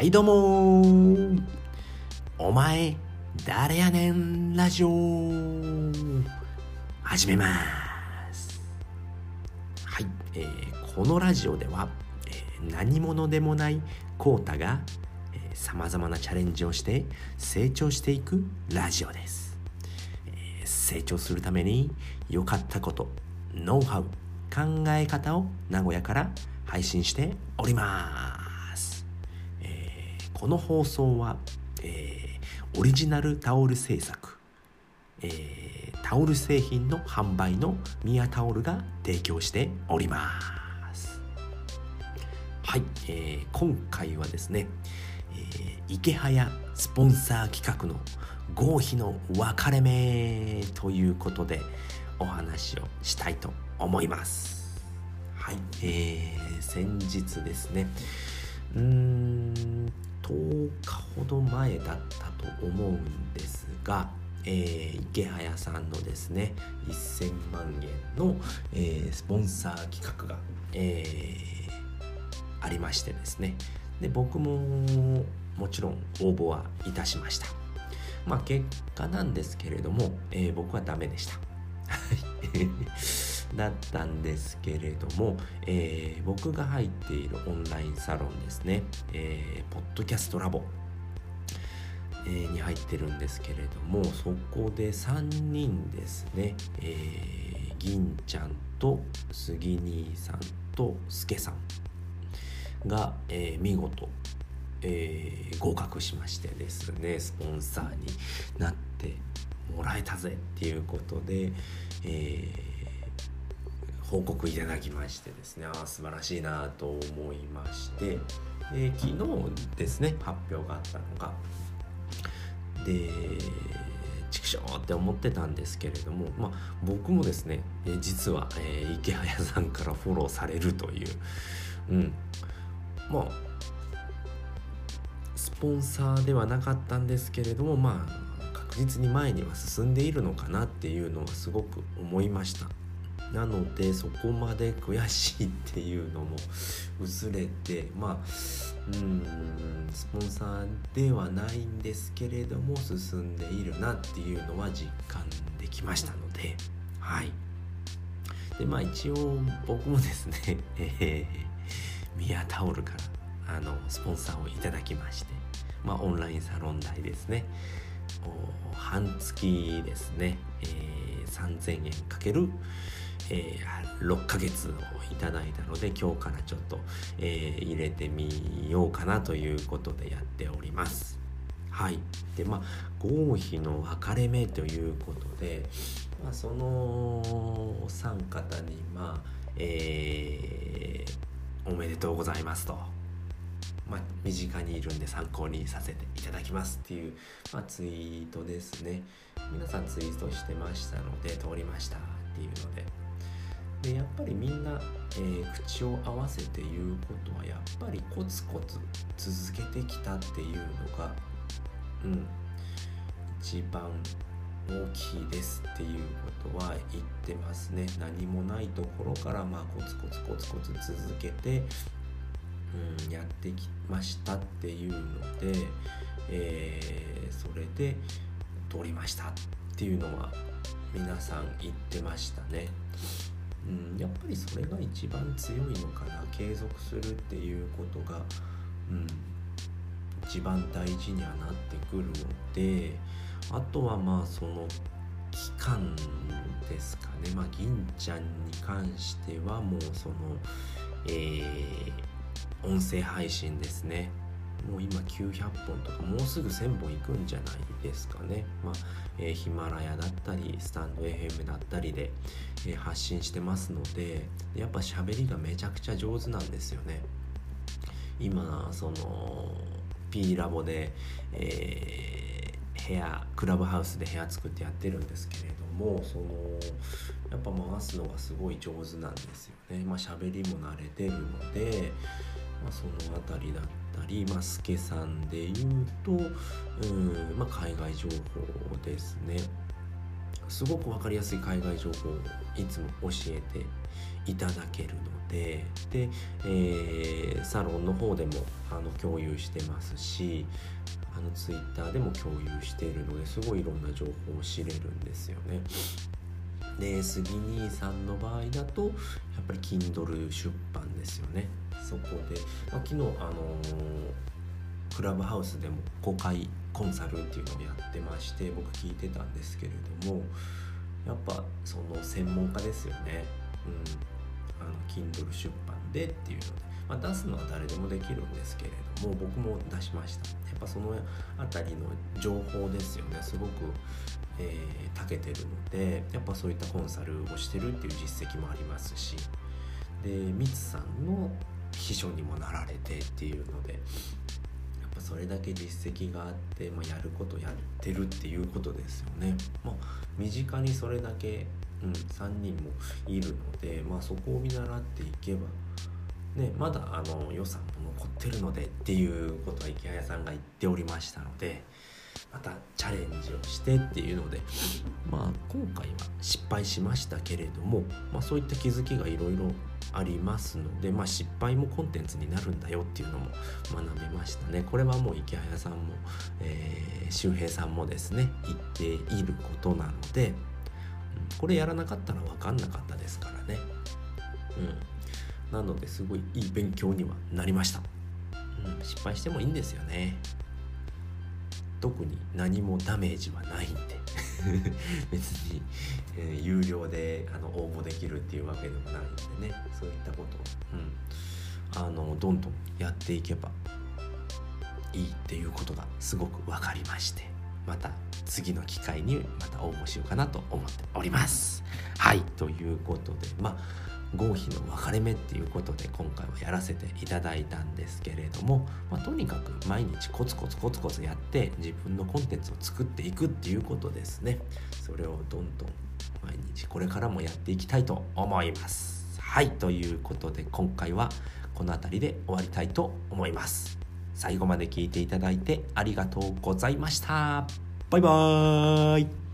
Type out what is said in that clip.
はいどうも。お前誰やねんラジオ。始めます。はい、えー、このラジオでは、えー、何者でもないコータがさまざまなチャレンジをして成長していくラジオです、えー、成長するために良かったことノウハウ考え方を名古屋から配信しております、この放送は、えー、オリジナルタオル制作、えー、タオル製品の販売のミヤタオルが提供しております。はい、えー、今回はですね、えー、池早スポンサー企画の合否の分かれ目ということでお話をしたいと思います。はい、えー、先日ですねうーん10日ほど前だったと思うんですが、えー、池早さんのですね1000万円の、えー、スポンサー企画が、えー、ありましてですね。で僕ももちろん応募はいたしました。まあ結果なんですけれども、えー、僕はダメでした。だったんですけれども、えー、僕が入っているオンラインサロンですね、えー、ポッドキャストラボ、え、に入ってるんですけれどもそこで3人ですね、えー、銀ちゃんと杉兄さんと助さん。が、えー、見事えー、合格しましてですねスポンサーになってもらえたぜっていうことで、え報告いただきましてですねあ素晴らしいなと思いましてで昨日ですね発表があったのがで畜生って思ってたんですけれども、まあ、僕もですね実は、えー、池早さんからフォローされるという、うん、まあスポンサーではなかったんですけれどもまあ確実に前には進んでいるのかなっていうのはすごく思いました。なのでそこまで悔しいっていうのも 薄れてまあうんスポンサーではないんですけれども進んでいるなっていうのは実感できましたのではい。でまあ一応僕もですね、えー、ミヤタオルからあのスポンサーをいただきましてまあオンラインサロン代ですね。半月ですね、えー、3000円かけるえー、6ヶ月をいただいたので今日からちょっと、えー、入れてみようかなということでやっております。はい。で、まあ、合否の分かれ目ということで、まあ、そのお三方に、まあ、えー、おめでとうございますと。まあ、身近にいるんで参考にさせていただきますっていう、まあ、ツイートですね。皆さんツイートしてましたので、通りましたっていうので、でやっぱりみんな、えー、口を合わせて言うことはやっぱりコツコツ続けてきたっていうのがうん一番大きいですっていうことは言ってますね何もないところからまあコツコツコツコツ続けて、うん、やってきましたっていうので、えー、それで通りましたっていうのは皆さん言ってましたね。うん、やっぱりそれが一番強いのかな継続するっていうことが、うん、一番大事にはなってくるのであとはまあその期間ですかねまあ銀ちゃんに関してはもうそのえー、音声配信ですねもう今900本とかもうすぐ1000本いくんじゃないですかね。まあ、えー、ヒマラヤだったり、スタンド FM だったりで、え、発信してますので、やっぱ喋りがめちゃくちゃ上手なんですよね。今、その、P ラボで、えー、部屋、クラブハウスで部屋作ってやってるんですけれども、その、やっぱ回すのがすごい上手なんですよね。まあ、喋りも慣れてるので、まあ、その辺りだったり、まあ、スケさんで言うと、うんまあ、海外情報ですねすごく分かりやすい海外情報をいつも教えていただけるのでで、えー、サロンの方でもあの共有してますしあのツイッターでも共有しているのですごいいろんな情報を知れるんですよね。で杉兄さんの場合だとやっぱり Kindle 出版ですよね。そこで、まあ、昨日あのー、クラブハウスでも公開コンサルっていうのをやってまして僕聞いてたんですけれどもやっぱその専門家ですよね。うん。あの Kindle 出版でっていうので、まあ、出すのは誰でもできるんですけれども僕も出しました。やっぱその辺りの情報ですよね。すごく、えー、長けてるのでやっぱそういったコンサルをしてるっていう実績もありますし。でミツさんの秘書にもなられてっていうのでそれだけ実績があって、まあ、やることやってるっていうことですよね。まあ、身近にそれだけうん、3人もいるので、まあ、そこを見習っていけば、ね、まだあの予算も残ってるのでっていうことは池谷さんが言っておりましたのでまたチャレンジをしてっていうので、まあ、今回は失敗しましたけれども、まあ、そういった気づきがいろいろありますので、まあ、失敗もコンテンツになるんだよっていうのも学べましたね。これはもう池早さんも、えー、周平さんもですね言っていることなので。これやらなかったら分かんなかったですからね。うん。なのですごいいい勉強にはなりました、うん、失敗してもいいんですよね。特に何もダメージはないんで。別に、えー、有料であの応募できるっていうわけでもないんでね。そういったことを、うん、あのどんどんやっていけばいいっていうことがすごく分かりまして。また次の機会にまた応募しようかなと思っております。はい。ということでまあ合否の分かれ目っていうことで今回はやらせていただいたんですけれども、まあ、とにかく毎日コツコツコツコツやって自分のコンテンツを作っていくっていうことですね。それをどんどん毎日これからもやっていきたいと思います。はいということで今回はこの辺りで終わりたいと思います。最後まで聞いていただいてありがとうございました。バイバーイ。